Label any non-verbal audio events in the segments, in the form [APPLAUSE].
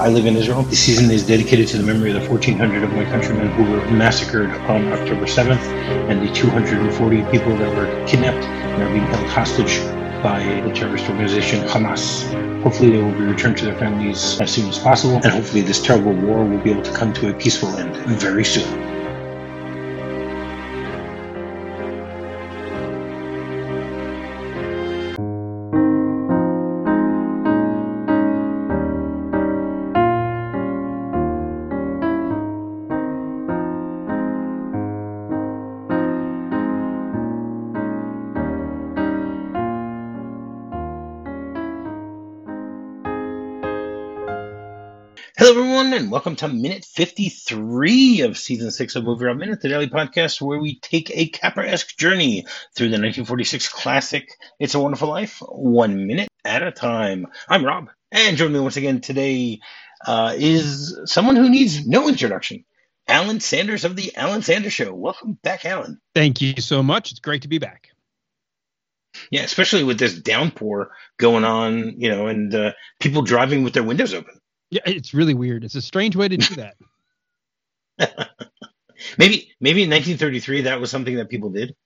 I live in Israel. The season is dedicated to the memory of the 1,400 of my countrymen who were massacred on October 7th and the 240 people that were kidnapped and are being held hostage by the terrorist organization Hamas. Hopefully, they will be returned to their families as soon as possible, and hopefully, this terrible war will be able to come to a peaceful end very soon. And welcome to minute 53 of season 6 of Movie Rob Minute, the daily podcast where we take a Capra esque journey through the 1946 classic It's a Wonderful Life, one minute at a time. I'm Rob, and joining me once again today uh, is someone who needs no introduction. Alan Sanders of the Alan Sanders Show. Welcome back, Alan. Thank you so much. It's great to be back. Yeah, especially with this downpour going on, you know, and uh, people driving with their windows open. Yeah, it's really weird. It's a strange way to do that. [LAUGHS] maybe maybe in 1933 that was something that people did.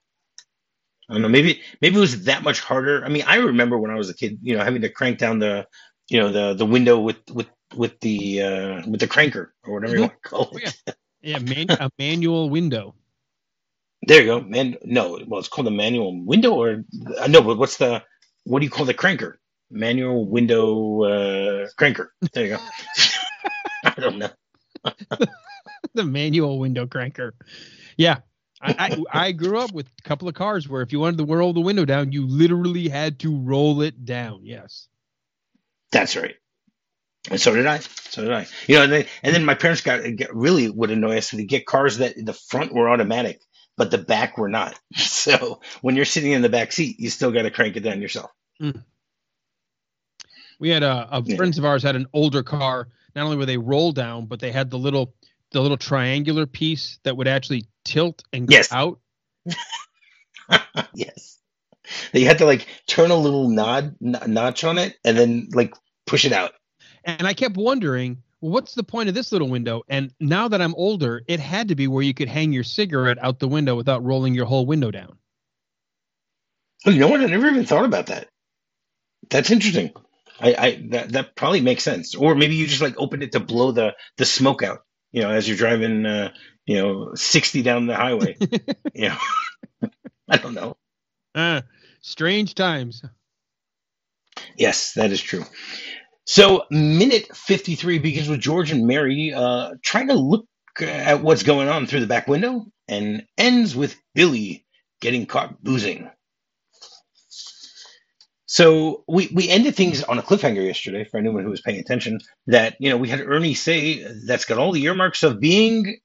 I don't know. Maybe maybe it was that much harder. I mean, I remember when I was a kid, you know, having to crank down the, you know, the the window with with with the uh, with the cranker or whatever you mm-hmm. want to call it. Oh, yeah, yeah man, a [LAUGHS] manual window. There you go, man. No, well, it's called a manual window, or uh, no, but what's the what do you call the cranker? Manual window uh, cranker. There you go. [LAUGHS] [LAUGHS] I don't know. [LAUGHS] the manual window cranker. Yeah. I, I, I grew up with a couple of cars where if you wanted to roll the window down, you literally had to roll it down. Yes. That's right. And so did I. So did I. You know, and then, and then my parents got, got really would annoy us to get cars that the front were automatic, but the back were not. So when you're sitting in the back seat, you still got to crank it down yourself. Mm. We had a, a yeah. friends of ours had an older car. Not only were they roll down, but they had the little the little triangular piece that would actually tilt and go yes. out. [LAUGHS] yes. You had to like turn a little nod notch on it and then like push it out. And I kept wondering, what's the point of this little window? And now that I'm older, it had to be where you could hang your cigarette out the window without rolling your whole window down. Oh, you know what? I never even thought about that. That's interesting. I, I that that probably makes sense. Or maybe you just like open it to blow the the smoke out. You know, as you're driving, uh, you know, sixty down the highway. [LAUGHS] you know, [LAUGHS] I don't know. Uh, strange times. Yes, that is true. So, minute 53 begins with George and Mary uh, trying to look at what's going on through the back window and ends with Billy getting caught boozing. So we, we ended things on a cliffhanger yesterday for anyone who was paying attention that, you know, we had Ernie say that's got all the earmarks of being,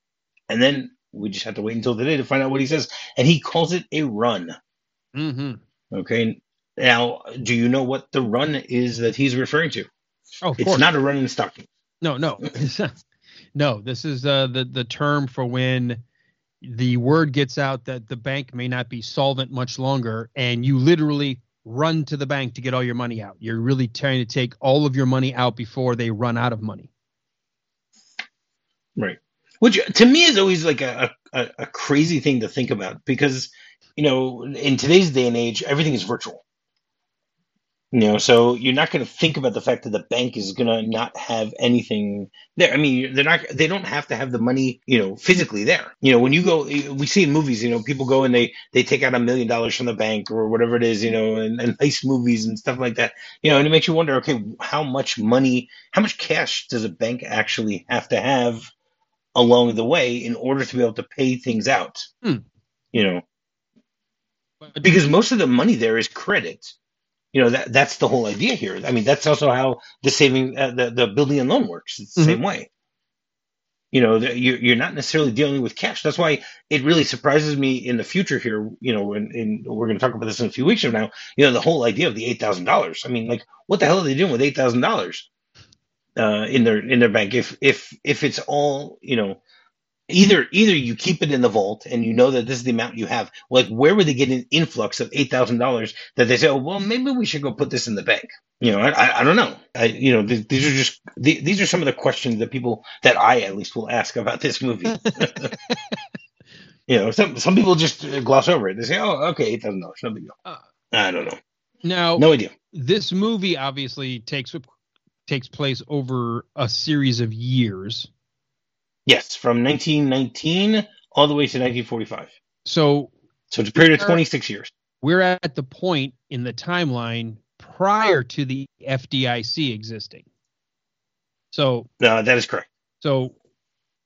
and then we just have to wait until today to find out what he says. And he calls it a run. Mm-hmm. Okay. Now, do you know what the run is that he's referring to? Oh, it's course. not a run in stocking. No, no. [LAUGHS] no, this is uh, the, the term for when the word gets out that the bank may not be solvent much longer and you literally run to the bank to get all your money out. You're really trying to take all of your money out before they run out of money. Right. Which to me is always like a, a, a crazy thing to think about because, you know, in today's day and age, everything is virtual. You know, so you're not going to think about the fact that the bank is going to not have anything there. I mean, they're not, they don't have to have the money, you know, physically there. You know, when you go, we see in movies, you know, people go and they, they take out a million dollars from the bank or whatever it is, you know, and, and heist movies and stuff like that. You know, and it makes you wonder, okay, how much money, how much cash does a bank actually have to have along the way in order to be able to pay things out? Hmm. You know, because most of the money there is credit you know that that's the whole idea here. I mean, that's also how the saving uh, the the building and loan works. It's the mm-hmm. same way. You know, the, you're you're not necessarily dealing with cash. That's why it really surprises me in the future here. You know, and, we're going to talk about this in a few weeks from now. You know, the whole idea of the eight thousand dollars. I mean, like, what the hell are they doing with eight thousand uh, dollars in their in their bank if if if it's all you know either either you keep it in the vault and you know that this is the amount you have. Like, where would they get an influx of eight thousand dollars that they say, oh, well, maybe we should go put this in the bank? You know, I, I, I don't know. I, you know, th- these are just th- these are some of the questions that people that I at least will ask about this movie. [LAUGHS] [LAUGHS] you know, some some people just gloss over it. They say, oh, okay, eight thousand dollars, no big deal. Uh, I don't know. Now, No idea. this movie obviously takes takes place over a series of years. Yes, from 1919 all the way to 1945. So So it's a period of 26 years. we're at the point in the timeline prior to the FDIC existing. So Uh, that is correct. so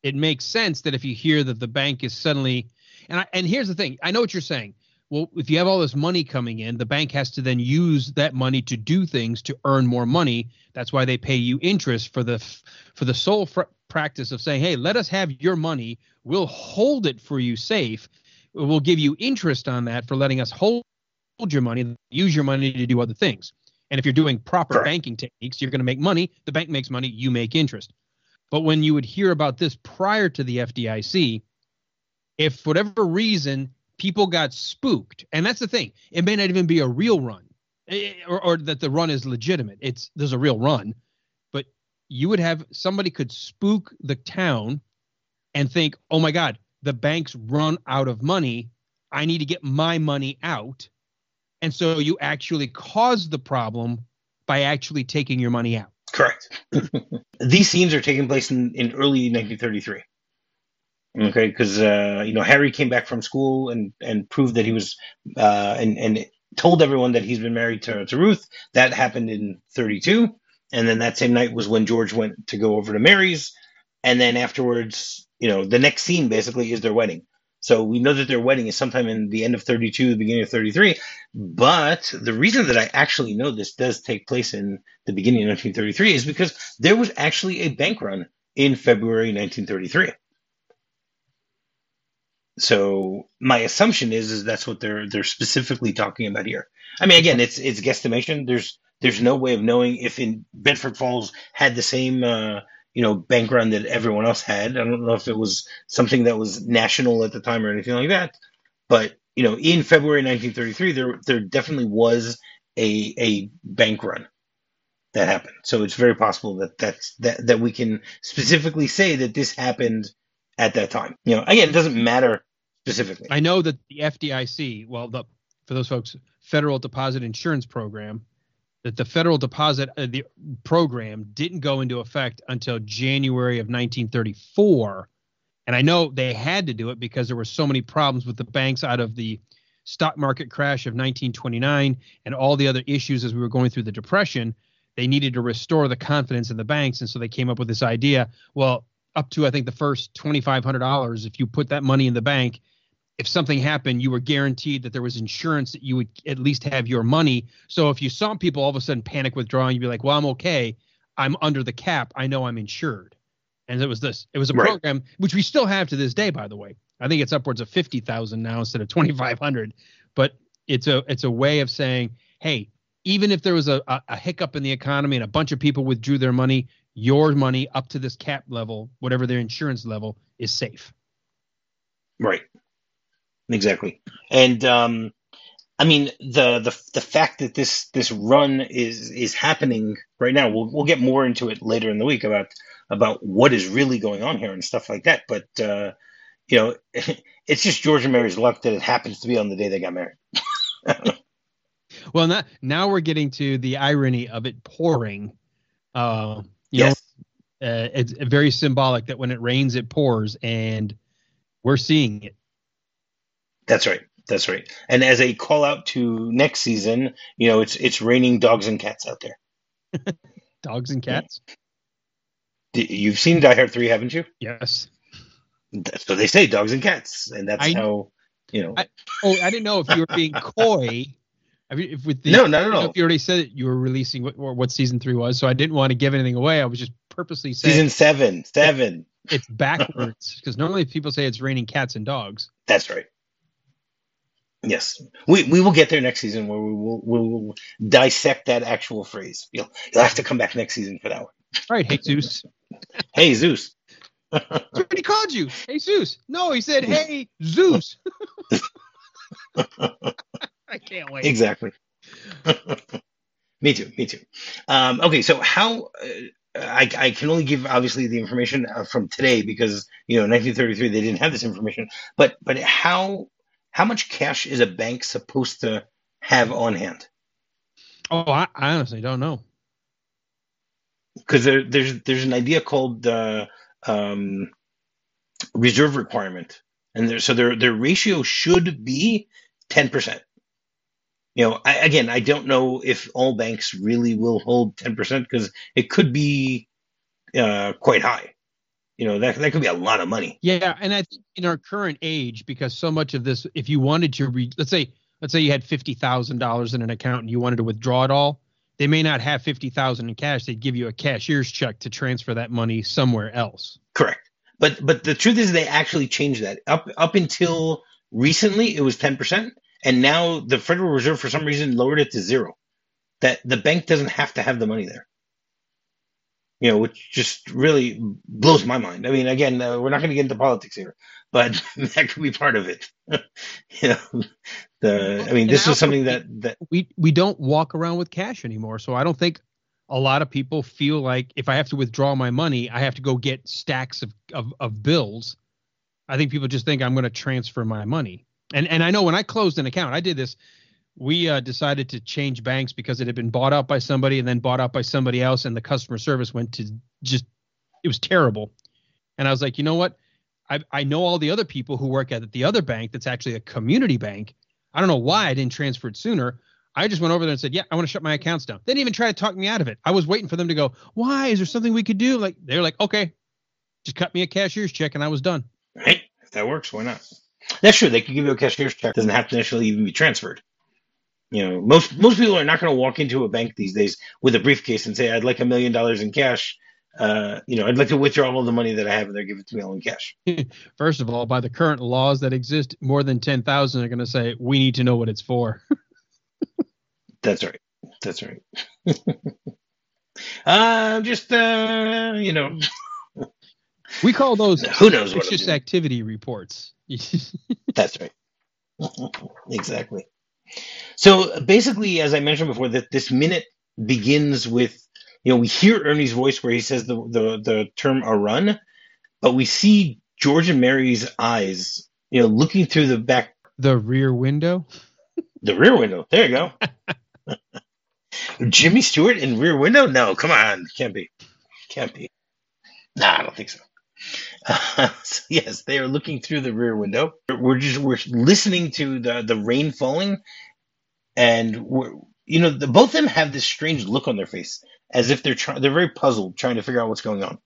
it makes sense that if you hear that the bank is suddenly and I, and here's the thing, I know what you're saying. Well, if you have all this money coming in, the bank has to then use that money to do things to earn more money. That's why they pay you interest for the for the sole fr- practice of saying, "Hey, let us have your money. We'll hold it for you safe. We'll give you interest on that for letting us hold your money, use your money to do other things." And if you're doing proper Correct. banking techniques, you're going to make money. The bank makes money. You make interest. But when you would hear about this prior to the FDIC, if for whatever reason people got spooked, and that's the thing, it may not even be a real run, eh, or, or that the run is legitimate. It's there's a real run, you would have somebody could spook the town and think, oh my God, the bank's run out of money. I need to get my money out. And so you actually cause the problem by actually taking your money out. Correct. [LAUGHS] These scenes are taking place in, in early 1933. Okay, because uh, you know Harry came back from school and and proved that he was uh, and and told everyone that he's been married to, to Ruth. That happened in 32, and then that same night was when George went to go over to Mary's, and then afterwards, you know, the next scene basically is their wedding. So we know that their wedding is sometime in the end of 32, the beginning of 33. But the reason that I actually know this does take place in the beginning of 1933 is because there was actually a bank run in February 1933. So my assumption is is that's what they're they're specifically talking about here. I mean, again, it's it's guesstimation. There's there's no way of knowing if in Bedford Falls had the same uh, you know bank run that everyone else had. I don't know if it was something that was national at the time or anything like that. But you know, in February 1933, there there definitely was a a bank run that happened. So it's very possible that that's that that we can specifically say that this happened at that time. You know, again, it doesn't matter specifically. I know that the FDIC, well, the for those folks, Federal Deposit Insurance Program, that the federal deposit uh, the program didn't go into effect until January of 1934, and I know they had to do it because there were so many problems with the banks out of the stock market crash of 1929 and all the other issues as we were going through the depression. They needed to restore the confidence in the banks, and so they came up with this idea. Well, up to I think the first twenty five hundred dollars, if you put that money in the bank, if something happened, you were guaranteed that there was insurance that you would at least have your money. So if you saw people all of a sudden panic withdrawing, you'd be like, "Well, I'm okay. I'm under the cap. I know I'm insured." And it was this. It was a Right. program which we still have to this day, by the way. I think it's upwards of fifty thousand now instead of twenty five hundred. But it's a it's a way of saying, hey, even if there was a, a, a hiccup in the economy and a bunch of people withdrew their money, your money up to this cap level, whatever their insurance level, is safe. Right. Exactly. And um I mean the the the fact that this this run is is happening right now. We'll we'll get more into it later in the week about about what is really going on here and stuff like that. But uh you know, [LAUGHS] it's just George and Mary's luck that it happens to be on the day they got married. [LAUGHS] Well, now, now we're getting to the irony of it pouring. Uh, you yes. know, uh, it's very symbolic that when it rains, it pours, and we're seeing it. That's right. That's right. And as a call out to next season, you know, it's it's raining dogs and cats out there. [LAUGHS] Dogs and cats. You've seen Die Hard 3, haven't you? Yes. That's what they say, dogs and cats. And that's I- how, you know. I- Oh, I didn't know if you were being [LAUGHS] coy. I mean, if with the no, at all. if you already said that you were releasing what, or what season three was, so I didn't want to give anything away. I was just purposely saying Season 7, 7. it's backwards because normally people say it's raining cats and dogs. That's right. Yes, we we will get there next season where we will we will dissect that actual phrase. You'll you'll have to come back next season for that one. All right. Hey Zeus, That's what he called you. Hey Zeus. No, he said, Hey Zeus. [LAUGHS] I can't wait. Exactly. [LAUGHS] me too. Me too. Um, okay, so how uh, I, I can only give obviously the information uh, from today because you know 1933 they didn't have this information. But but how how much cash is a bank supposed to have on hand? Oh, I, I honestly don't know. Because there, there's there's an idea called uh, um, reserve requirement, and there, so their their ratio should be ten percent. You know, I, again, I don't know if all banks really will hold ten percent because it could be uh, quite high. You know, that that could be a lot of money. Yeah, and I think in our current age, because so much of this, if you wanted to, re- let's say, let's say you had fifty thousand dollars in an account and you wanted to withdraw it all, they may not have fifty thousand in cash. They'd give you a cashier's check to transfer that money somewhere else. Correct. But but the truth is they actually changed that. Up up until recently it was 10% and now the Federal Reserve for some reason lowered it to 0. That the bank doesn't have to have the money there. You know, which just really blows my mind. I mean, again, uh, we're not going to get into politics here, but [LAUGHS] that could be part of it. [LAUGHS] you know, the I mean, this is something that that We we don't walk around with cash anymore, so I don't think a lot of people feel like if I have to withdraw my money, I have to go get stacks of of, of bills. I think people just think I'm going to transfer my money. And and I know when I closed an account, I did this. We uh, decided to change banks because it had been bought out by somebody and then bought out by somebody else, and the customer service went to just it was terrible. And I was like, you know what? I I know all the other people who work at the other bank that's actually a community bank. I don't know why I didn't transfer it sooner. I just went over there and said, "Yeah, I want to shut my accounts down." They didn't even try to talk me out of it. I was waiting for them to go, "Why? Is there something we could do?" Like they're like, "Okay, just cut me a cashier's check," and I was done. Right? If that works, why not? That's true. They could give you a cashier's check. Doesn't have to necessarily even be transferred. You know, most most people are not going to walk into a bank these days with a briefcase and say, "I'd like a million dollars in cash." Uh, you know, I'd like to withdraw all the money that I have, and they give it to me all in cash. [LAUGHS] First of all, by the current laws that exist, more than ten thousand are going to say, "We need to know what it's for." [LAUGHS] That's right. That's right. [LAUGHS] uh, just uh, you know, we call those who knows? I'm suspicious activity reports. That's right. exactly. So basically, as I mentioned before, that this minute begins with you know we hear Ernie's voice where he says the the, the term "a run," but we see George and Mary's eyes, you know, looking through the back the rear window. the rear window. There you go. [LAUGHS] Jimmy Stewart in Rear Window? No, come on, can't be, can't be. Nah, I don't think so. Uh, [LAUGHS] so yes, they are looking through the rear window. We're just we're listening to the the rain falling, and we're you know the, both of them have this strange look on their face, as if they're trying they're very puzzled, trying to figure out what's going on.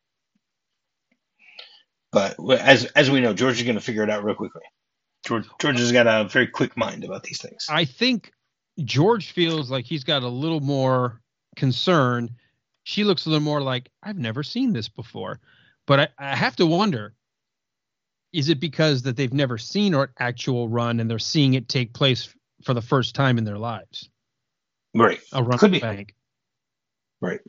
But as as we know, George is going to figure it out real quickly. George George has got a very quick mind about these things. I think George feels like he's got a little more concern. She looks a little more like I've never seen this before. But I, I have to wonder: is it because that they've never seen an actual run and they're seeing it take place for the first time in their lives? Right. A run Could be. bank. Right.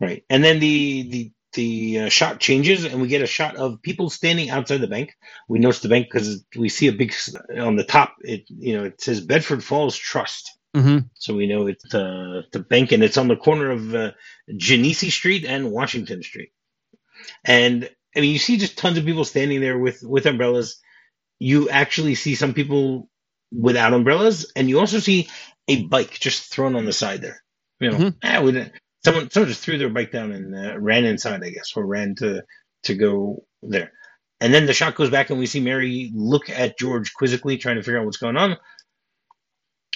Right. And then the the the uh, shot changes, and we get a shot of people standing outside the bank. We notice the bank because we see a big on the top. It you know it says Bedford Falls Trust, Mm-hmm. so we know it's uh, the bank, and it's on the corner of uh, Genesee Street and Washington Street. And I mean, you see just tons of people standing there with with umbrellas. You actually see some people without umbrellas, and you also see a bike just thrown on the side there. You know, Mhm. ah, we didn't- someone someone just threw their bike down and uh, ran inside, I guess, or ran to to go there. And then the shot goes back, and we see Mary look at George quizzically, trying to figure out what's going on.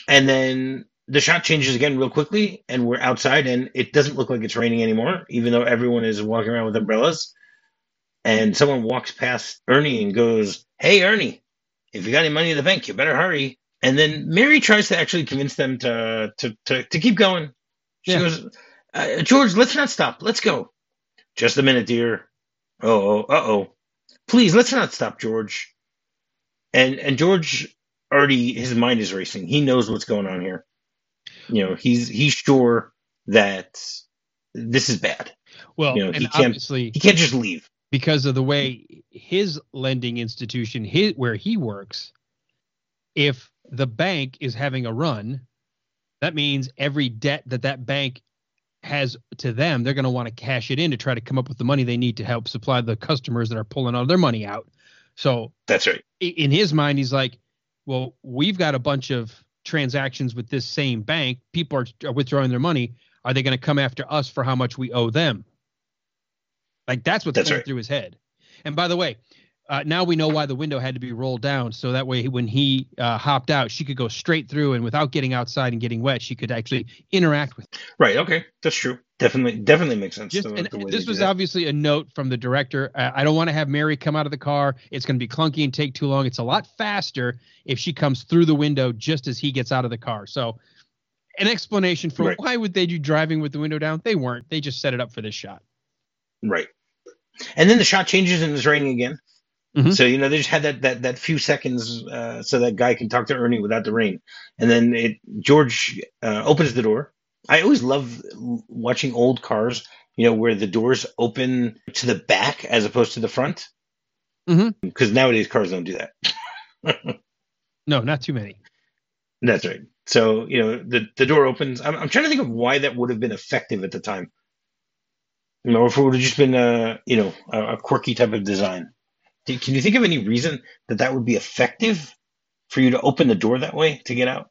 And then the shot changes again real quickly, and we're outside, and it doesn't look like it's raining anymore, even though everyone is walking around with umbrellas. And someone walks past Ernie and goes, "Hey, Ernie, if you got any money in the bank, you better hurry." And then Mary tries to actually convince them to to to, to keep going. She Yeah. goes, uh, "George, let's not stop. Let's go." Just a minute, dear. Oh, uh oh. Please, let's not stop, George. And and George already his mind is racing. He knows what's going on here. You know, he's he's sure that this is bad. Well, You know, and he can't- obviously, He can't just leave. Because of the way his lending institution, his, where he works, if the bank is having a run, that means every debt that that bank has to them, they're going to want to cash it in to try to come up with the money they need to help supply the customers that are pulling all their money out. So that's right. In his mind, he's like, well, we've got a bunch of transactions with this same bank. People are, are withdrawing their money. Are they going to come after us for how much we owe them? Like that's what's that's going right. through his head. And by the way, uh, now we know why the window had to be rolled down, so that way when he uh, hopped out, she could go straight through, and without getting outside and getting wet, she could actually interact with. Him. Right. Okay, that's true. Definitely, definitely makes sense. Just, the, the this was obviously a note from the director. Uh, I don't want to have Mary come out of the car. It's going to be clunky and take too long. It's a lot faster if she comes through the window just as he gets out of the car. So, an explanation for right. why would they do driving with the window down? They weren't. They just set it up for this shot. Right. And then the shot changes and it's raining again. Mm-hmm. So you know they just had that that that few seconds uh, so that guy can talk to Ernie without the rain, and then it George uh, opens the door. I always love watching old cars, you know, where the doors open to the back as opposed to the front, because mm-hmm. nowadays cars don't do that. [LAUGHS] no, not too many. That's right. So you know the the door opens. I'm, I'm trying to think of why that would have been effective at the time. You know, if it would have just been a you know a, a quirky type of design. Can you think of any reason that that would be effective for you to open the door that way to get out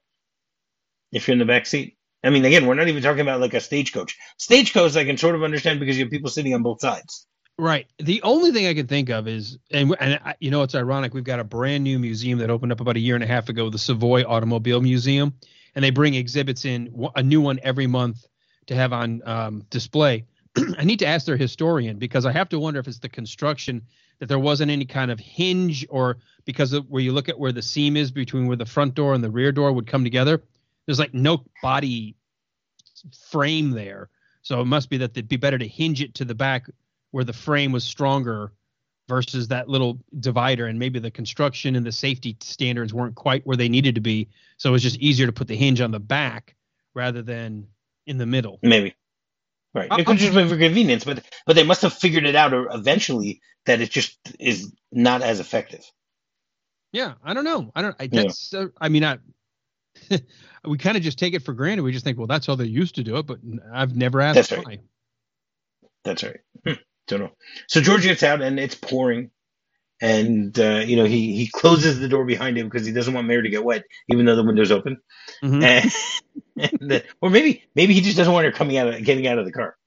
if you're in the back seat? I mean, again, we're not even talking about like a stagecoach. Stagecoach, I can sort of understand because you have people sitting on both sides. Right. The only thing I can think of is, and and you know, it's ironic. We've got a brand new museum that opened up about a year and a half ago, the Savoy Automobile Museum, and they bring exhibits in a new one every month to have on um, display. [CLEARS THROAT] I need to ask their historian because I have to wonder if it's the construction that there wasn't any kind of hinge or because of where you look at where the seam is between where the front door and the rear door would come together. There's like no body frame there. So it must be that it'd be better to hinge it to the back where the frame was stronger versus that little divider. And maybe the construction and the safety standards weren't quite where they needed to be. So it was just easier to put the hinge on the back rather than in the middle. Maybe. Right. It could just be for convenience, but but they must have figured it out eventually that it just is not as effective. Yeah, I don't know. I don't. I, that's. Yeah. Uh, I mean, I. [LAUGHS] we kind of just take it for granted. We just think, well, that's how they used to do it, but I've never asked that's why. Right. That's right. Hmm. Don't know. So George gets out and it's pouring, and uh, you know he he closes the door behind him because he doesn't want Mary to get wet, even though the window's open. Mm-hmm. And, [LAUGHS] and the, or maybe maybe he just doesn't want her coming out of getting out of the car.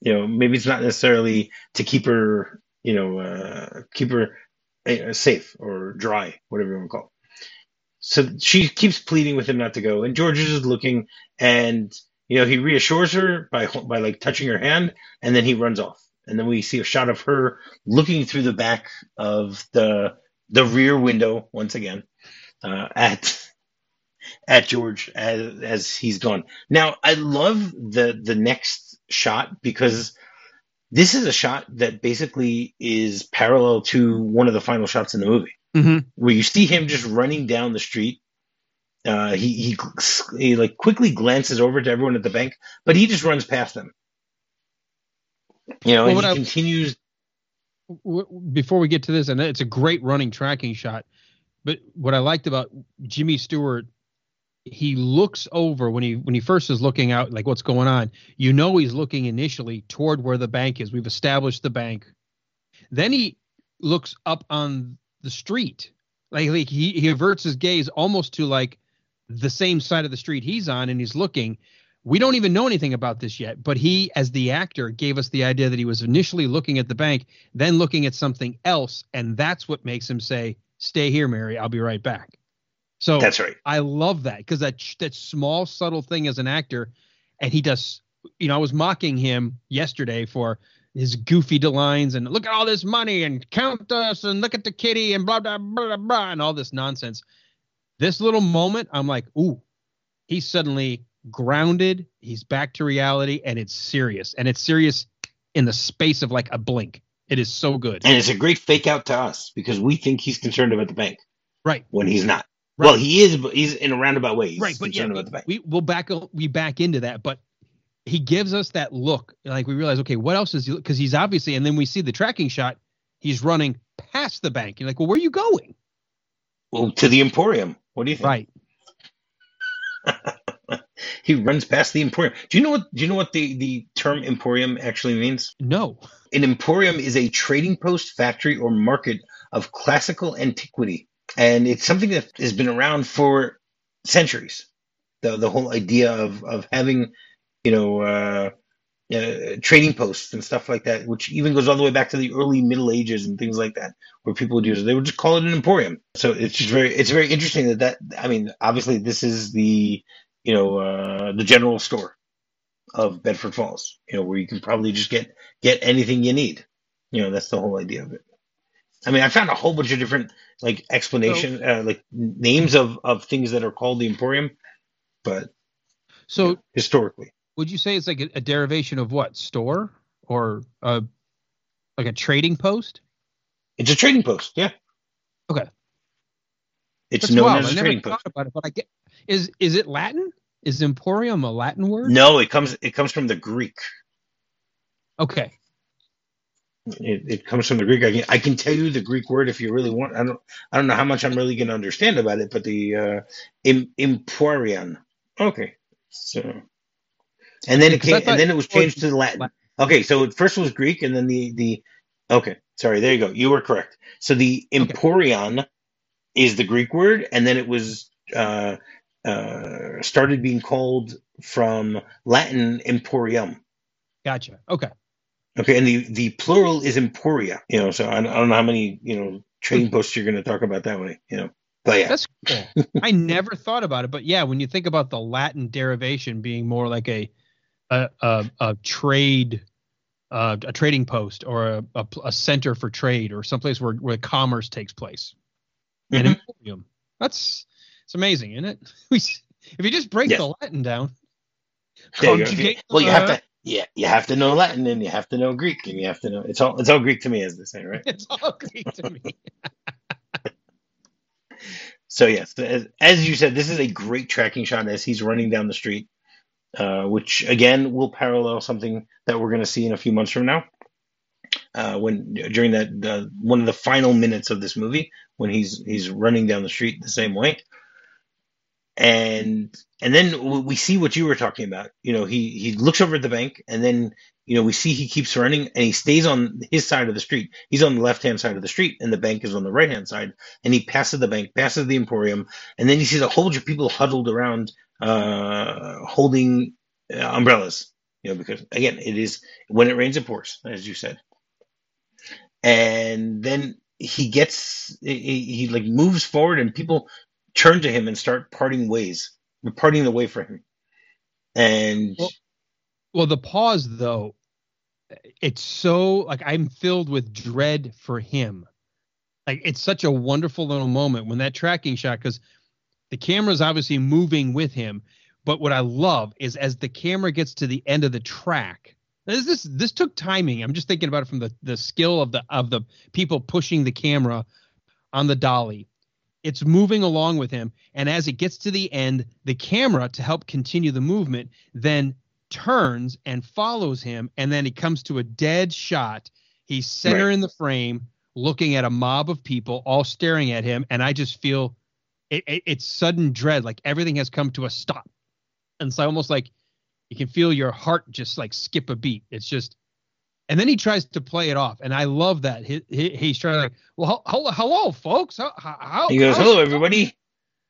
You know, maybe it's not necessarily to keep her, you know, uh, keep her uh, safe or dry, whatever you want to call. It. So she keeps pleading with him not to go, and George is just looking, and you know he reassures her by by like touching her hand, and then he runs off, and then we see a shot of her looking through the back of the the rear window once again uh, at at George as as he's gone. Now I love the the next shot because this is a shot that basically is parallel to one of the final shots in the movie, mm-hmm. where you see him just running down the street. Uh, he, he he like quickly glances over to everyone at the bank, but he just runs past them. You know, well, he I, continues. Before we get to this, and it's a great running tracking shot. But what I liked about Jimmy Stewart he looks over when he when he first is looking out like what's going on you know he's looking initially toward where the bank is we've established the bank then he looks up on the street like, like he, he averts his gaze almost to like the same side of the street he's on and he's looking we don't even know anything about this yet but he as the actor gave us the idea that he was initially looking at the bank then looking at something else and that's what makes him say stay here mary i'll be right back so that's right. I love that because that that small subtle thing as an actor, and he does. You know, I was mocking him yesterday for his goofy lines and look at all this money and count us and look at the kitty and blah blah blah blah, blah and all this nonsense. This little moment, I'm like, ooh, he's suddenly grounded. He's back to reality, and it's serious. And it's serious in the space of like a blink. It is so good. And it's a great fake out to us because we think he's concerned about the bank, right? When he's not. Right. Well, he is. but He's in a roundabout way. He's right, but yeah, about the bank. we will back we back into that, but he gives us that look. Like we realize, okay, what else is he? Because he's obviously, and then we see the tracking shot. He's running past the bank. You're like, well, where are you going? Well, to the Emporium. What do you think? Right. He runs past the Emporium. Do you know what? Do you know what the the term Emporium actually means? No. An emporium is a trading post, factory, or market of classical antiquity, and it's something that has been around for centuries. The the whole idea of of having, you know, uh, uh, trading posts and stuff like that, which even goes all the way back to the early Middle Ages and things like that, where people would use it. They would just call it an emporium. So it's just very it's very interesting that that I mean, obviously this is the you know uh, the general store of Bedford Falls, you know, where you can probably just get get anything you need. You know, that's the whole idea of it. I mean, I found a whole bunch of different like explanation, uh, like names of of things that are called the Emporium, but So you know, historically, would you say it's like a, a derivation of what store or a like a trading post? it's a trading post. Yeah, Okay, it's that's known wild. as I a never trading thought post. about it, but I get is is it Latin? Is emporium a Latin word? No, it comes it comes from the Greek. Okay, It, it comes from the Greek. I can, I can tell you the Greek word if you really want. I don't I don't know how much I'm really going to understand about it, but the uh. Okay, so and then it came and then it was changed to Latin. Latin. Okay, so it first was Greek and then the the okay. Sorry, there you go. You were correct. So the Okay. emporion is the Greek word, and then it was uh, uh, started being called from Latin emporium. gotcha. Okay, Okay, and the the plural is emporia. You know, so I, don't- I don't know how many you know trading posts you're going to talk about that way. You know, but yeah, that's cool. I never thought about it, but yeah, when you think about the Latin derivation being more like a a a, a trade. Uh, a trading post or a, a, a center for trade or someplace where, where commerce takes place. an Mhm. emporium. That's it's amazing, isn't it? [LAUGHS] If you just break Yes. the Latin down, There you go. Well, you have to yeah, you have to know Latin and you have to know Greek and you have to know it's all it's all Greek to me as they say, right? [LAUGHS] It's all Greek to me. [LAUGHS] So yes, as, as you said, this is a great tracking shot as he's running down the street, uh, which again will parallel something that we're going to see in a few months from now. Uh, when during that uh, one of the final minutes of this movie, when he's he's running down the street the same way, and and then we see what you were talking about. You know, he he looks over at the bank, and then you know we see he keeps running, and he stays on his side of the street. He's on the left hand side of the street, and the bank is on the right hand side. And he passes the bank, passes the Emporium, and then he sees a whole bunch of people huddled around, uh, holding uh, umbrellas. You know, because again, it is when it rains, it pours, as you said. And then he gets he, he he, like moves forward, and people turn to him and start parting ways, parting the way for him. And Well- Well, the pause though, it's so like I'm filled with dread for him. Like it's such a wonderful little moment when that tracking shot because the camera is obviously moving with him. But what I love is as the camera gets to the end of the track. This this this took timing. I'm just thinking about it from the the skill of the of the people pushing the camera on the dolly. It's moving along with him, and as it gets to the end, the camera to help continue the movement then turns and follows him, and then he comes to a dead shot. He's center Right. in the frame, looking at a mob of people all staring at him, and I just feel it, it, it's sudden dread, like everything has come to a stop, and it's almost like you can feel your heart just like skip a beat. It's just, and then he tries to play it off, and I love that. He, he, he's trying to like, well, hello, hello, folks. How, how, he goes, "Hello, everybody,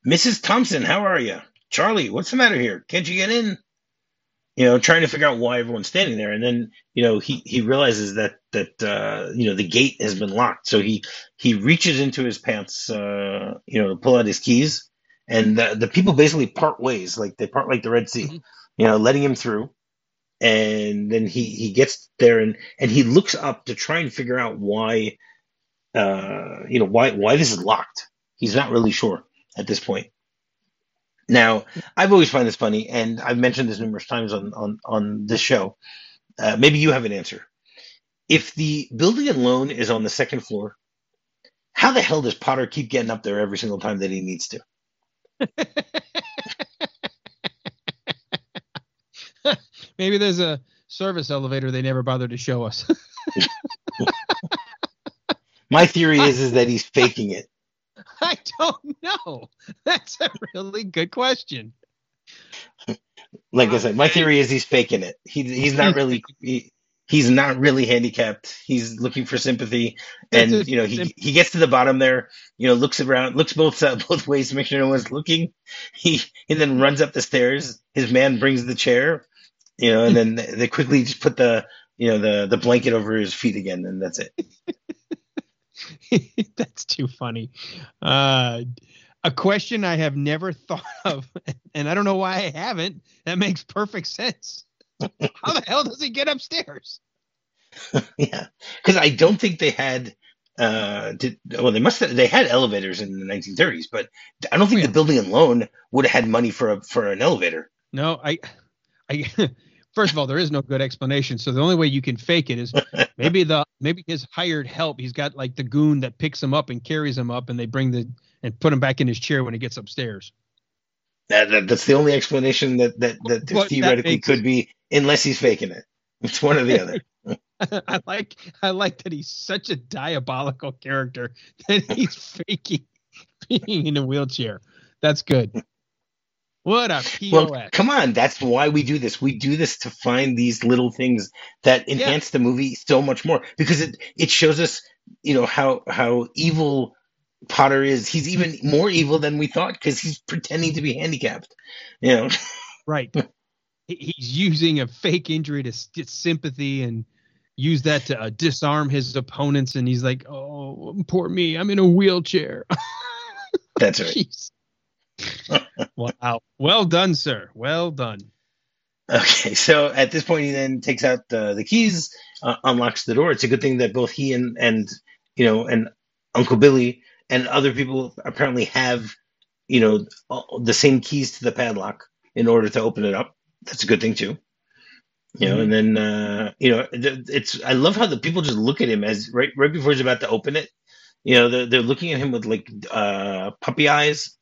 Mrs. Thompson, how are you? Charlie, what's the matter here? Can't you get in?" You know, trying to figure out why everyone's standing there, and then you know he he realizes that that uh, you know the gate has been locked, so he he reaches into his pants, uh, you know, to pull out his keys, and the the people basically part ways, like they part like the Red Sea, Mhm. you know, letting him through, and then he he gets there and and he looks up to try and figure out why, uh, you know, why why this is locked. He's not really sure at this point. Now, I've always found this funny, and I've mentioned this numerous times on on on this show. Uh, maybe you have an answer. If the building and loan is on the second floor, how the hell does Potter keep getting up there every single time that he needs to? [LAUGHS] maybe there's a service elevator they never bothered to show us. [LAUGHS] My theory is is that he's faking it. I don't know. [LAUGHS] That's a really good question. Like I said, my theory is he's faking it. He, he's not really he, he's not really handicapped. He's looking for sympathy, and you know he he gets to the bottom there. You know, looks around, looks both uh, [LAUGHS] both ways to make sure no one's looking. He and then runs up the stairs. His man brings the chair, you know, and then they quickly just put the you know the the blanket over his feet again, and that's it. [LAUGHS] that's too funny. Uh, a question I have never thought [LAUGHS] of, and I don't know why I haven't. That makes perfect sense. [LAUGHS] How the hell does he get upstairs? yeah, because I don't think they had. Uh, did, well, they must have. They had elevators in the 1930s, but I don't think yeah. the building and loan would have had money for a for an elevator. No, I, I. First of all, there is no good explanation. So the only way you can fake it is [LAUGHS] maybe the maybe his hired help. He's got like the goon that picks him up and carries him up, and they bring the and put him back in his chair when he gets upstairs. That, that that's the only explanation that that, that well, theoretically that could be, unless he's faking it. It's one or the other. [LAUGHS] I like I like that he's such a diabolical character [LAUGHS] that he's faking being in a wheelchair. That's good. What a POS. Well, come on, that's why we do this. We do this to find these little things that enhance yeah. the movie so much more because it it shows us, you know, how how evil Potter is. He's even more evil than we thought because he's pretending to be handicapped. You know, [LAUGHS] right? He's using a fake injury to get sympathy and use that to uh, disarm his opponents. And he's like, "Oh, poor me, I'm in a wheelchair." [LAUGHS] That's right. Wow. Well done, sir. Well done. Okay, so at this point, he then takes out uh, the keys, uh, unlocks the door. It's a good thing that both he and and you know and Uncle Billy and other people apparently have you know the same keys to the padlock in order to open it up. That's a good thing too. You know, mm-hmm. and then uh, you know it's I love how the people just look at him as right right before he's about to open it. You know, they're, they're looking at him with like uh, puppy eyes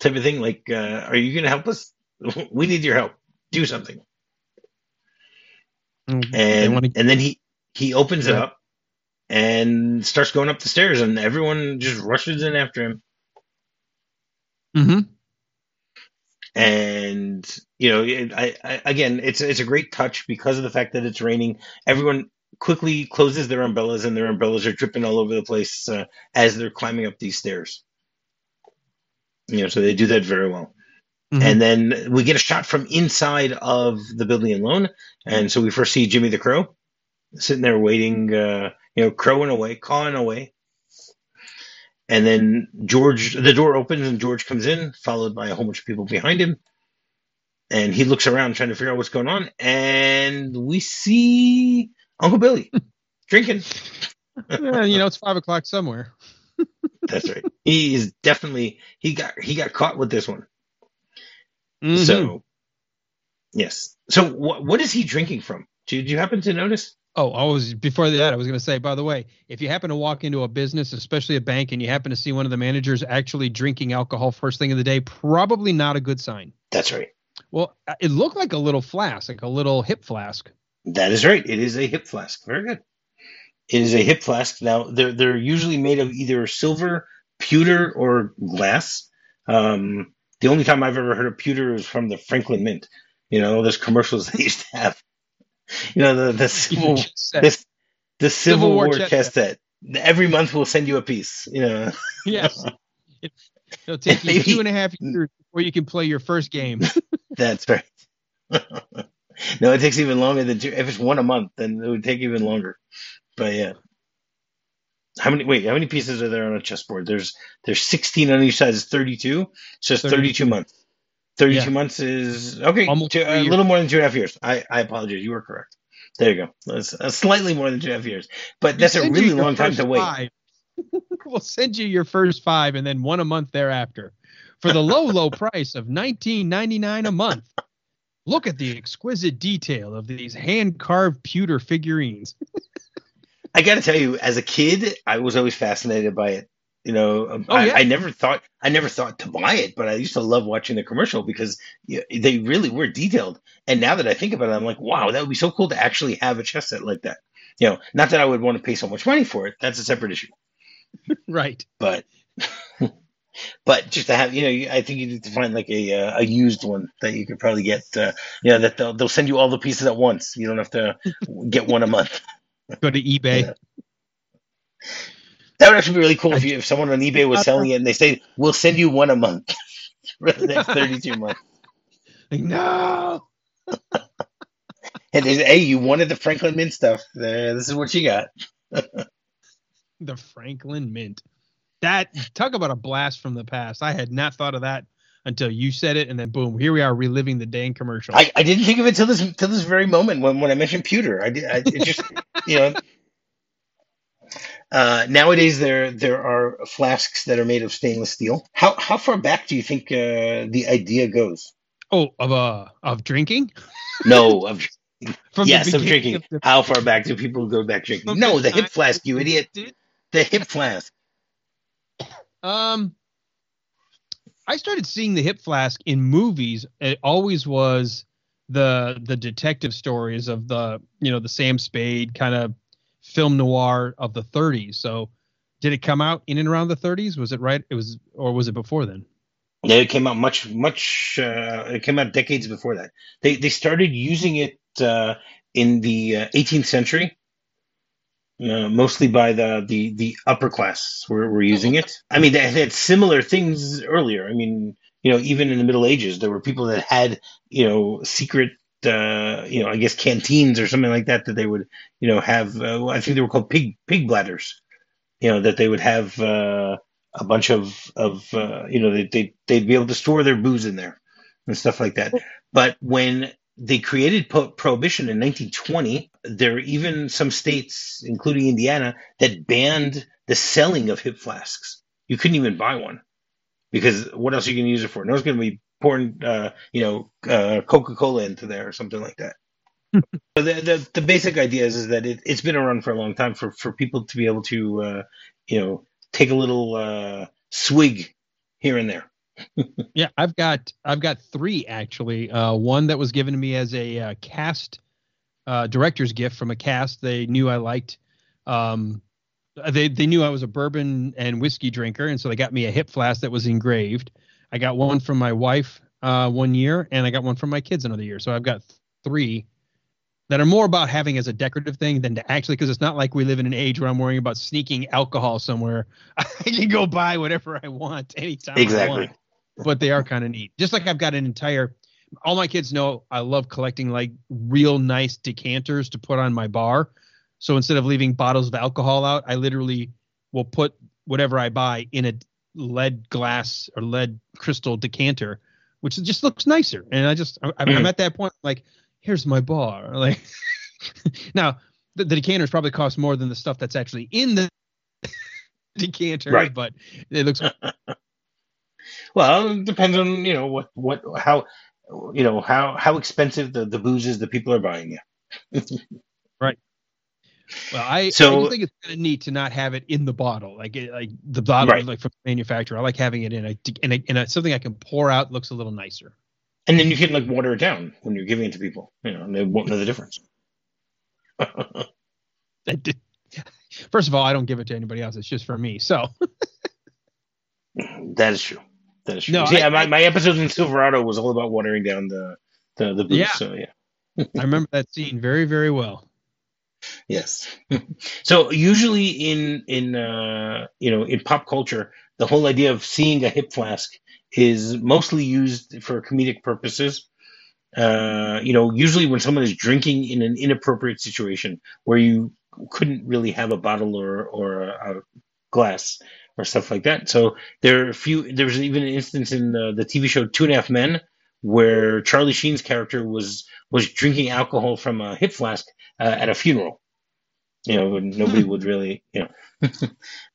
type of thing. Like, uh, are you going to help us? [LAUGHS] we need your help. Do something. Mm-hmm. And to- and then he he opens yeah. it up and starts going up the stairs, and everyone just rushes in after him. Mm-hmm. And you know, I, I, again, it's it's a great touch because of the fact that it's raining. Everyone quickly closes their umbrellas, and their umbrellas are dripping all over the place uh, as they're climbing up these stairs. You know, so they do that very well. Mm-hmm. And then we get a shot from inside of the building and loan. And so we first see Jimmy the Crow sitting there waiting, uh, you know, crowing away, cawing away. And then George, the door opens and George comes in, followed by a whole bunch of people behind him. And he looks around trying to figure out what's going on. And we see Uncle Billy [LAUGHS] drinking. yeah, you know, it's five o'clock somewhere. That's right. He is definitely he got he got caught with this one. Mm-hmm. So yes. So what what is he drinking from? Did you happen to notice? Oh, I was before that. I was going to say. By the way, if you happen to walk into a business, especially a bank, and you happen to see one of the managers actually drinking alcohol first thing of the day, probably not a good sign. That's right. Well, it looked like a little flask, like a little hip flask. That is right. It is a hip flask. Very good. It is a hip flask. Now they're they're usually made of either silver, pewter, or glass. Um, the only time I've ever heard of pewter is from the Franklin Mint. You know, those commercials [LAUGHS] they used to have. You know, the the civil [LAUGHS] this the Civil, Civil War, War chess set. Every month we'll send you a piece. You know. [LAUGHS] Yes. It, will take you Maybe, two and a half years before you can play your first game. That's right. no, it takes even longer than two. If it's one a month, then it would take even longer. But yeah. How many? Wait, how many pieces are there on a chessboard? There's there's 16 on each side. It's 32. So it's 32, 32 months. 32 yeah. months is okay. Two, a little more than two and a half years. I, I apologize. You were correct. There you go. That's uh, slightly more than two and a half years. But that's a really long time to wait. [LAUGHS] we'll send you your first five and then one a month thereafter for the low, low [LAUGHS] price of 19.99 a month. Look at the exquisite detail of these hand carved pewter figurines. [LAUGHS] I got to tell you, as a kid, I was always fascinated by it. You know, um, Oh, I, yeah. I never thought I never thought to buy it, but I used to love watching the commercial because they really were detailed. And now that I think about it, I'm like, wow, that would be so cool to actually have a chess set like that. You know, not that I would want to pay so much money for it. That's a separate issue. [LAUGHS] Right. But [LAUGHS] but just to have, you know, I think you need to find like a uh, a used one that you could probably get. Uh, you know, that they'll they'll send you all the pieces at once. You don't have to get one a month. [LAUGHS] Go to eBay. Yeah. That would actually be really cool if you, if someone on eBay was selling it and they say, "We'll send you one a month [LAUGHS] for the next 32 months." Like, no. [LAUGHS] And "Hey, you wanted the Franklin Mint stuff. There, this is what you got." [LAUGHS] The Franklin Mint. That talk about a blast from the past. I had not thought of that until you said it, and then boom, here we are reliving the dang commercial. I, I didn't think of it till this till this very moment when, when I mentioned pewter. I did. I, it just [LAUGHS] you know. Uh, nowadays, there there are flasks that are made of stainless steel. How how far back do you think uh, the idea goes? oh, of uh of drinking. [LAUGHS] No, of From yes, of drinking. of the- How far back do people go back drinking? from No, the hip flask, you idiot. The hip flask. Um, I started seeing the hip flask in movies. It always was the the detective stories of the you know the Sam Spade kind of film noir of the 30s. So, did it come out in and around the 30s? Was it right? It was, or was it before then? Yeah, it came out much, much. Uh, it came out decades before that. They they started using it uh, in the uh, 18th century, uh, mostly by the the the upper class were, were using it. I mean, they had similar things earlier. I mean, you know, even in the Middle Ages, there were people that had you know secret. Uh, you know, I guess canteens or something like that that they would, you know, have. Uh, I think they were called pig pig bladders. You know, that they would have uh, a bunch of of uh, you know they they they'd be able to store their booze in there and stuff like that. But when they created po- prohibition in 1920, there are even some states, including Indiana, that banned the selling of hip flasks. You couldn't even buy one because what else are you going to use it for? No one's going to be pouring, uh, you know, uh, Coca Cola into there or something like that. [LAUGHS] So the, the the basic idea is, is that it, it's been around for a long time for, for people to be able to, uh, you know, take a little uh, swig here and there. [LAUGHS] Yeah, I've got I've got three actually. Uh, one that was given to me as a uh, cast uh, director's gift from a cast they knew I liked. Um, they they knew I was a bourbon and whiskey drinker, and so they got me a hip flask that was engraved. I got one from my wife uh, one year, and I got one from my kids another year. So I've got three that are more about having as a decorative thing than to actually because it's not like we live in an age where I'm worrying about sneaking alcohol somewhere. [LAUGHS] I can go buy whatever I want anytime. I Exactly. want but they are kind of neat. Just like I've got an entire all my kids know I love collecting like real nice decanters to put on my bar. So instead of leaving bottles of alcohol out, I literally will put whatever I buy in a lead glass or lead crystal decanter, which just looks nicer. And I just I, I'm Mhm. at that point like here's my bar. [LAUGHS] Like now the, the decanters probably cost more than the stuff that's actually in the [LAUGHS] decanter, Right. but it looks [LAUGHS] Well, it depends on you know what what how you know how how expensive the the booze is that people are buying you. [LAUGHS] Right. Well, I, So- I think it's kind of neat to not have it in the bottle, like like the bottle, Right. like from the manufacturer. I like having it in a in a, in a something I can pour out. Looks a little nicer. And then you can like water it down when you're giving it to people. You know, and they won't know the difference. [LAUGHS] First of all, I don't give it to anybody else. It's just for me. So [LAUGHS] that is true. That is true. No, yeah, I- my, I- my episode in Silverado was all about watering down the the, the booze. Yeah. So yeah. I remember that scene very very well. [LAUGHS] Yes. [LAUGHS] so usually in in uh, you know in pop culture, the whole idea of seeing a hip flask is mostly used for comedic purposes. Uh, you know, usually when someone is drinking in an inappropriate situation where you couldn't really have a bottle or or a, a glass or stuff like that. So there are a few. There was even an instance in the, the TV show Two and a Half Men where Charlie Sheen's character was was drinking alcohol from a hip flask uh, at a funeral. You know, nobody would really, you know. [LAUGHS]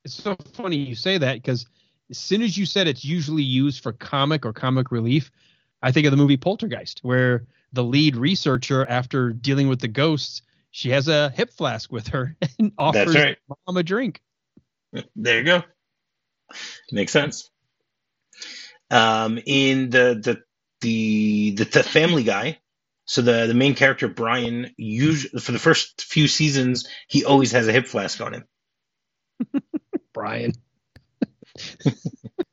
It's so funny you say that because as soon as you said it's usually used for comic or comic relief, I think of the movie Poltergeist, where the lead researcher, after dealing with the ghosts, she has a hip flask with her [LAUGHS] and offers right. mom a drink. There you go. Makes sense. Um, in the the the the, the Family Guy, so the the main character Brian, usually for the first few seasons, he always has a hip flask on him. [LAUGHS] Brian,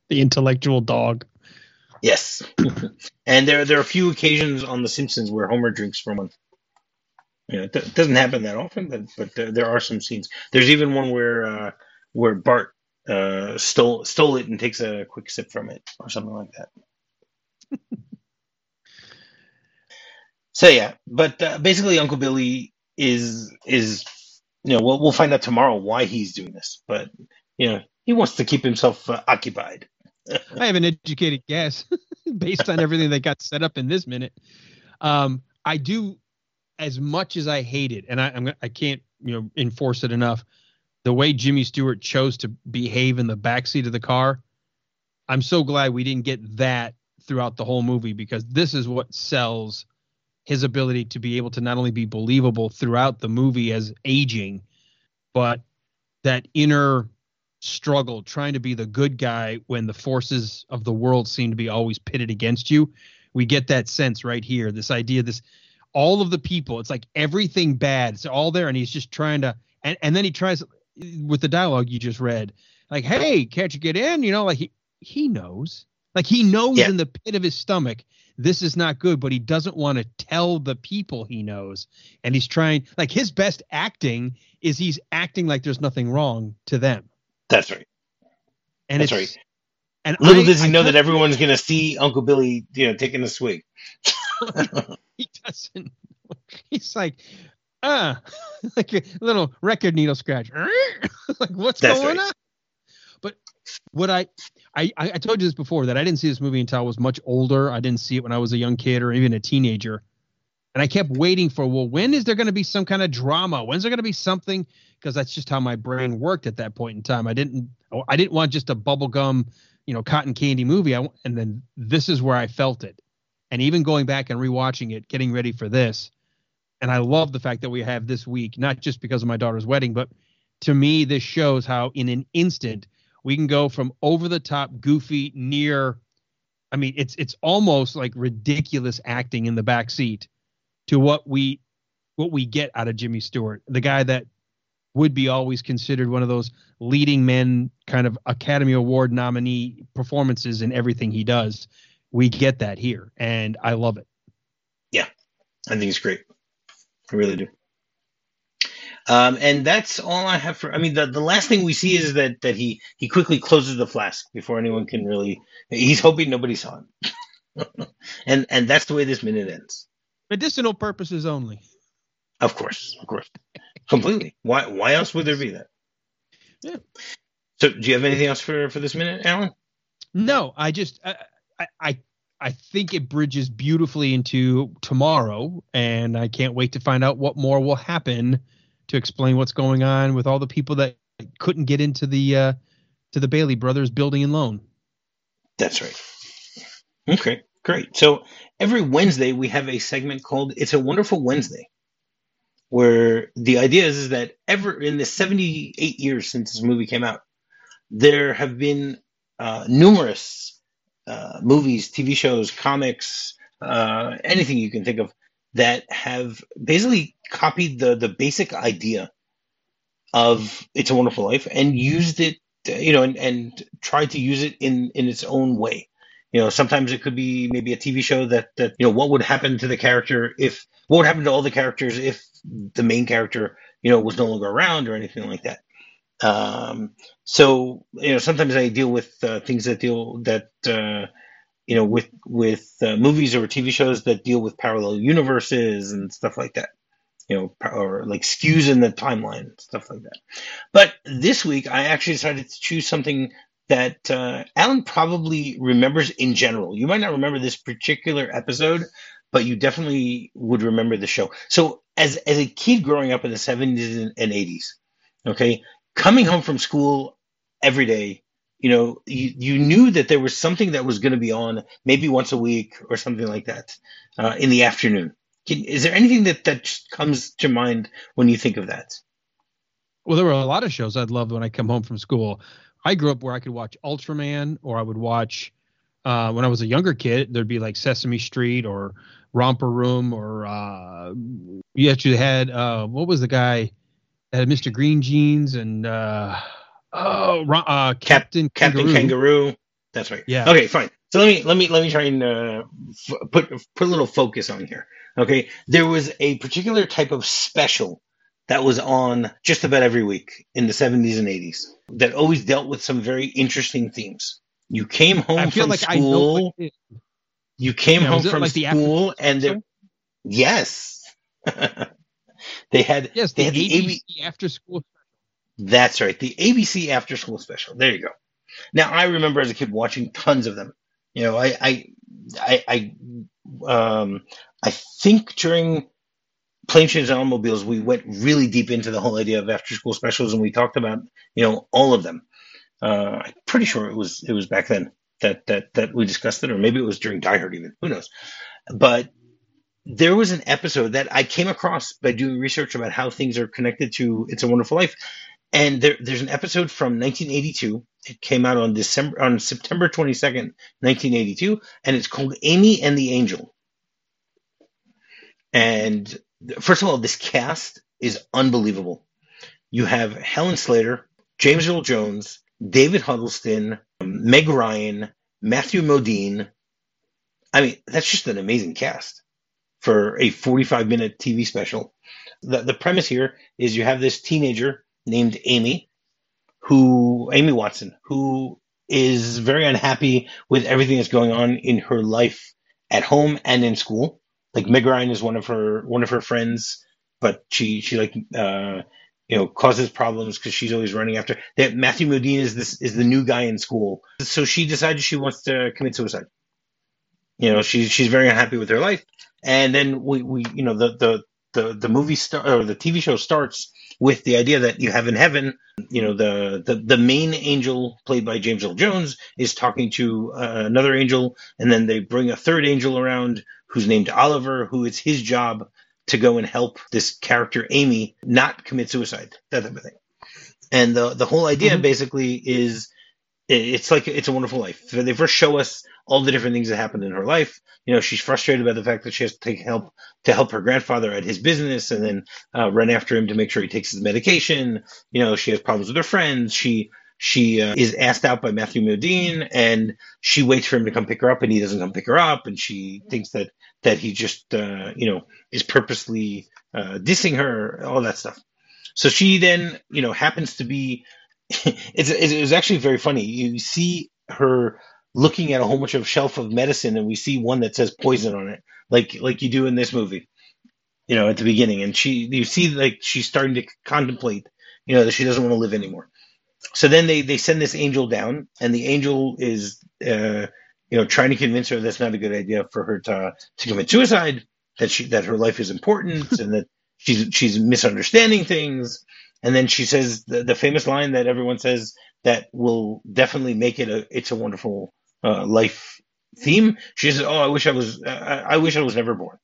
the intellectual dog. Yes, and there there are a few occasions on The Simpsons where Homer drinks from one. You know, it doesn't happen that often, but but there, there are some scenes. There's even one where uh, where Bart uh, stole stole it and takes a quick sip from it or something like that. [LAUGHS] so yeah, but uh, basically, Uncle Billy is is you know we'll we'll find out tomorrow why he's doing this, but you know he wants to keep himself uh, occupied. [LAUGHS] I have an educated guess [LAUGHS] based on everything that got set up in this minute. Um, I do, as much as I hate it, and I, I'm I can't you know enforce it enough. The way Jimmy Stewart chose to behave in the backseat of the car, I'm so glad we didn't get that throughout the whole movie because this is what sells his ability to be able to not only be believable throughout the movie as aging, but that inner struggle trying to be the good guy when the forces of the world seem to be always pitted against you. We get that sense right here. This idea, this all of the people, it's like everything bad, it's all there, and he's just trying to and, and then he tries with the dialogue you just read, like, hey, can't you get in? You know, like he he knows. Like he knows Yeah. in the pit of his stomach this is not good, but he doesn't want to tell the people he knows. And he's trying like his best acting is he's acting like there's nothing wrong to them. That's right. And That's it's right. and Little I- does he I know that everyone's going to see Uncle Billy, you know, taking a swig. [LAUGHS] he doesn't. He's like, ah, [LAUGHS] like a little record needle scratch. [LAUGHS] like, what's That's going right. on? But what I, I, I I told you this before that I didn't see this movie until I was much older. I didn't see it when I was a young kid or even a teenager. And I kept waiting for, well, when is there going to be some kind of drama? When's there going to be something? Because that's just how my brain worked at that point in time. I didn't, I didn't want just a bubblegum, you know, cotton candy movie. I, and then this is where I felt it and even going back and rewatching it, getting ready for this. And I love the fact that we have this week, not just because of my daughter's wedding, but to me, this shows how in an instant we can go from over the top, goofy, near. I mean, it's it's almost like ridiculous acting in the back seat to what we what we get out of Jimmy Stewart, the guy that would be always considered one of those leading men, kind of Academy Award nominee performances in everything he does we get that here and i love it Yeah, I think it's great. I really do. Um, and that's all I have for. I mean, the, the last thing we see is that that he he quickly closes the flask before anyone can really. He's hoping nobody saw him, [LAUGHS] and and that's the way this minute ends. medicinal purposes only Of course, of course, completely. Why why else would there be that? Yeah. So, do you have anything else for for this minute, Alan? no i just I, I i i think it bridges beautifully into tomorrow and i can't wait to find out what more will happen to explain what's going on with all the people that couldn't get into the uh to the bailey brothers building and loan That's right. Okay, great. So every Wednesday we have a segment called "It's a Wonderful Wednesday," where the idea is, is that ever in the 78 years since this movie came out, there have been uh, numerous uh, movies, TV shows, comics, uh, anything you can think of that have basically copied the the basic idea of "It's a Wonderful Life" and used it, you know, and, and tried to use it in in its own way. You know, sometimes it could be maybe a TV show that that you know what would happen to the character if what would happen to all the characters if the main character you know was no longer around or anything like that. Um, so you know, sometimes I deal with uh, things that deal that uh, you know with with uh, movies or TV shows that deal with parallel universes and stuff like that. You know, or like skews in the timeline, stuff like that. But this week, I actually decided to choose something that uh, Alan probably remembers in general. You might not remember this particular episode, but you definitely would remember the show. So, as as a kid growing up in the seventies and eighties, okay, coming home from school every day, you know, you, you knew that there was something that was going to be on maybe once a week or something like that uh, in the afternoon. Can, is there anything that that comes to mind when you think of that? Well, there were a lot of shows I'd love when I come home from school. I grew up where I could watch Ultraman or I would watch uh, when I was a younger kid, there'd be like Sesame Street or Romper Room or uh, you actually had uh, what was the guy that had Mr. Green Jeans and uh, oh uh, Captain Captain Kangaroo. Kangaroo. That's right. Yeah. Okay, fine. So let me let me let me try and uh, f- put put a little focus on here. Okay, there was a particular type of special that was on just about every week in the 70s and 80s that always dealt with some very interesting themes. You came home from like school. You came yeah, home from like school and there, yes, [LAUGHS] they had yes they the had the ABC AB, after school. That's right, the ABC after school special. There you go. Now I remember as a kid watching tons of them. You know, I I I, I um I think during Plane Trains and Automobiles we went really deep into the whole idea of after school specials and we talked about you know all of them. Uh, I'm pretty sure it was it was back then that that that we discussed it, or maybe it was during Die Hard even. Who knows? But there was an episode that I came across by doing research about how things are connected to It's a Wonderful Life, and there, there's an episode from 1982. It came out on December on September 22nd, 1982, and it's called Amy and the Angel. And first of all, this cast is unbelievable. You have Helen Slater, James Earl Jones, David Huddleston, um, Meg Ryan, Matthew Modine. I mean, that's just an amazing cast for a 45 minute TV special. The, the premise here is you have this teenager named Amy, who, Amy Watson, who is very unhappy with everything that's going on in her life at home and in school. Like Meg Ryan is one of her one of her friends, but she she like uh, you know, causes problems because she's always running after. That Matthew Modine is this is the new guy in school, so she decides she wants to commit suicide. You know, she's she's very unhappy with her life, and then we, we you know the the the the movie start or the TV show starts with the idea that you have in heaven, you know, the the the main angel played by James Earl Jones is talking to uh, another angel, and then they bring a third angel around who's named Oliver, who it's his job to go and help this character Amy not commit suicide, that type of thing. And the the whole idea mm-hmm. basically is it's like it's a wonderful life. They first show us all the different things that happened in her life. You know, she's frustrated by the fact that she has to take help to help her grandfather at his business, and then uh, run after him to make sure he takes his medication. You know, she has problems with her friends. She she uh, is asked out by Matthew Modine, and she waits for him to come pick her up, and he doesn't come pick her up, and she thinks that that he just uh, you know is purposely uh, dissing her, all that stuff. So she then you know happens to be. [LAUGHS] it's it's actually very funny. You see her looking at a whole bunch of shelf of medicine, and we see one that says poison on it, like like you do in this movie. You know, at the beginning, and she you see like she's starting to contemplate, you know, that she doesn't want to live anymore. So then they they send this angel down, and the angel is uh, you know, trying to convince her that's not a good idea for her to to commit suicide, that she that her life is important and that she's she's misunderstanding things. And then she says the, the famous line that everyone says that will definitely make it a it's a wonderful uh, life theme. She says, "Oh, I wish I was I, I wish I was never born."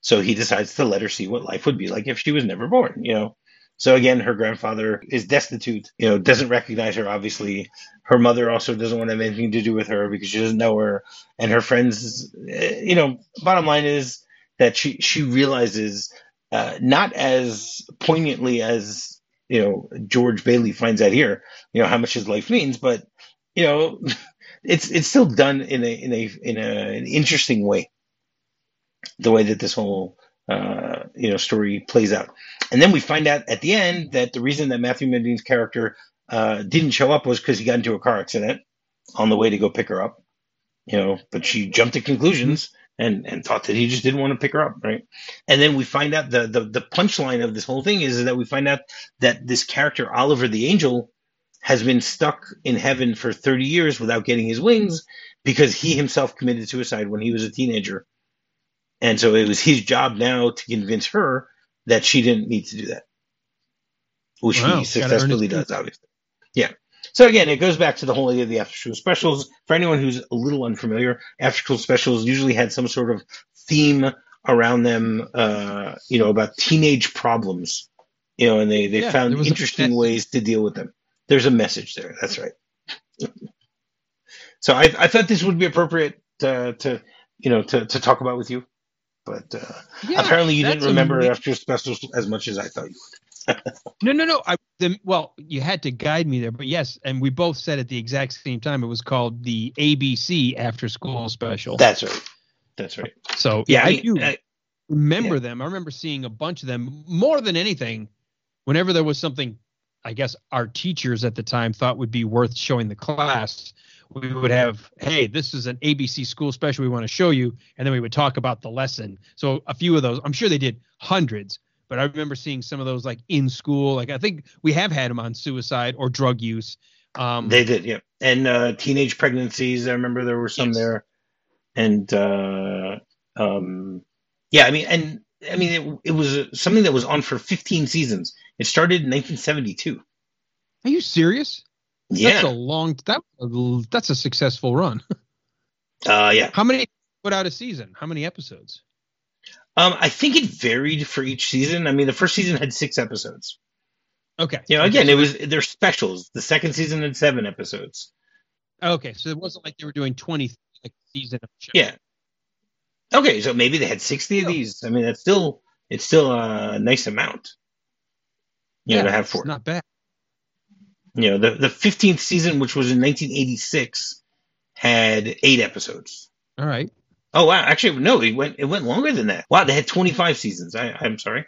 So he decides to let her see what life would be like if she was never born. You know, so again, her grandfather is destitute, you know, doesn't recognize her, obviously. Her mother also doesn't want to have anything to do with her because she doesn't know her. And her friends, eh, you know, bottom line is that she, she realizes, uh, not as poignantly as, you know, George Bailey finds out here, you know, how much his life means, but, you know, [LAUGHS] it's, it's still done in a, in a, in a, an interesting way. The way that this whole, uh, you know, story plays out. And then we find out at the end that the reason that Matthew Modine's character uh, didn't show up was because he got into a car accident on the way to go pick her up. You know, but she jumped to conclusions and and thought that he just didn't want to pick her up, right? And then we find out the the, the punchline of this whole thing is that we find out that this character Oliver the Angel has been stuck in heaven for 30 years without getting his wings because he himself committed suicide when he was a teenager. And so it was his job now to convince her that she didn't need to do that, which wow, he successfully does, obviously. Yeah. So again, it goes back to the whole idea of the after school specials. For anyone who's a little unfamiliar, after school specials usually had some sort of theme around them, uh, you know, about teenage problems, you know, and they, they yeah, found interesting a, ways to deal with them. there's a message there. That's right. so I, I thought this would be appropriate uh, to you know to, to talk about with you, but uh, Yeah, apparently you didn't remember amazing. after specials as much as I thought you would. No, no, no. I the, well, you had to guide me there, but yes, and we both said at the exact same time it was called the ABC After School Special. That's right. That's right. so Yeah, yeah, I, I, do I- remember them. I remember seeing a bunch of them more than anything. Whenever there was something, I guess our teachers at the time thought would be worth showing the class, we would have, hey, this is an ABC school special we want to show you, and then we would talk about the lesson. So a few of those, I'm sure they did hundreds, but I remember seeing some of those like in school. Like I think we have had them on suicide or drug use. Um, They did, yeah. And uh, teenage pregnancies, I remember there were some Yes. there. And uh, um, yeah, I mean, and I mean, it, it was something that was on for 15 seasons. It started in 1972. are you serious? Yeah, That's a long. That that's a successful run. [LAUGHS] uh, yeah. How many put out a season? How many episodes? Um, I think it varied for each season. I mean, the first season had six episodes. Okay. You know, again, so it was they're specials. The second season had seven episodes. Okay, so it wasn't like they were doing twenty like season of show. Yeah. Okay, so maybe they had 60 of Yeah. these. I mean, that's still it's still a nice amount. You know, to have it's four. Not bad. You know, the the fifteenth season, which was in 1986, had eight episodes. All right. Oh wow! Actually, no, it went it went longer than that. Wow, they had 25 seasons. I, I'm sorry.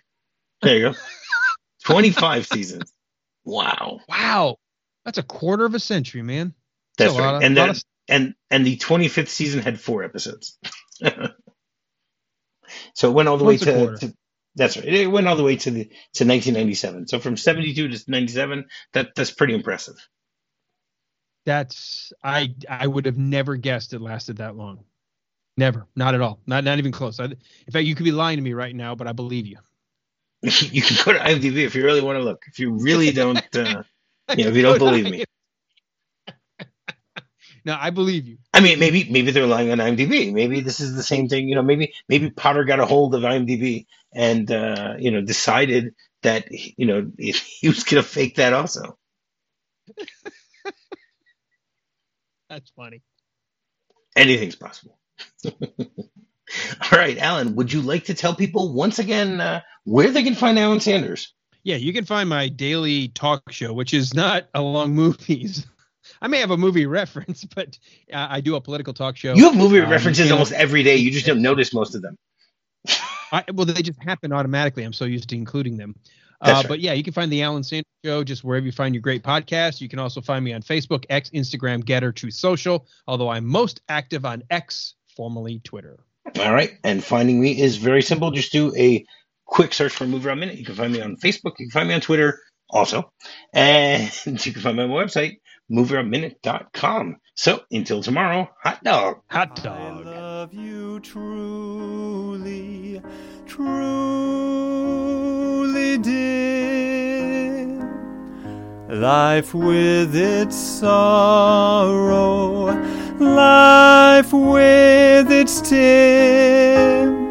There you go. [LAUGHS] 25 seasons. Wow, Wow, that's a quarter of a century, man. that's lot right. of- and then of- and and the 25th season had four episodes. [LAUGHS] so it went all the Once way to, to that's right. It went all the way to the to 1997. So from 72 to 97, that that's pretty impressive. That's I I would have never guessed it lasted that long. Never, not at all, not not even close. I, in fact, you could be lying to me right now, but I believe you. [LAUGHS] you can go to IMDb if you really want to look. If you really don't, uh, [LAUGHS] you know, if you don't believe me. [LAUGHS] no, I believe you. I mean, maybe maybe they're lying on IMDb. Maybe this is the same thing. You know, maybe maybe Potter got a hold of IMDb and uh, you know decided that you know he was gonna fake that also. That's funny. Anything's possible. [LAUGHS] All right, Alan, would you like to tell people once again uh, where they can find Alan Sanders? Yeah, you can find my daily talk show, which is not along movies. [LAUGHS] I may have a movie reference, but uh, I do a political talk show. You have movie Um, references almost every day. You just don't notice most of them. [LAUGHS] I, well, they just happen automatically. I'm so used to including them. Uh, right. But yeah, you can find the Alan Sanders Show just wherever you find your great podcasts. You can also find me on Facebook, X, Instagram, Gettr, Truth Social. Although I'm most active on X, formerly Twitter. All right. And finding me is very simple. Just do a quick search for MovieRob Minute. You can find me on Facebook. You can find me on Twitter also. And [LAUGHS] you can find me on my website, movierobminute.com. So until tomorrow, hot dog. Hot I dog. love you truly, truly dear. Life with its sorrow, life with its tears.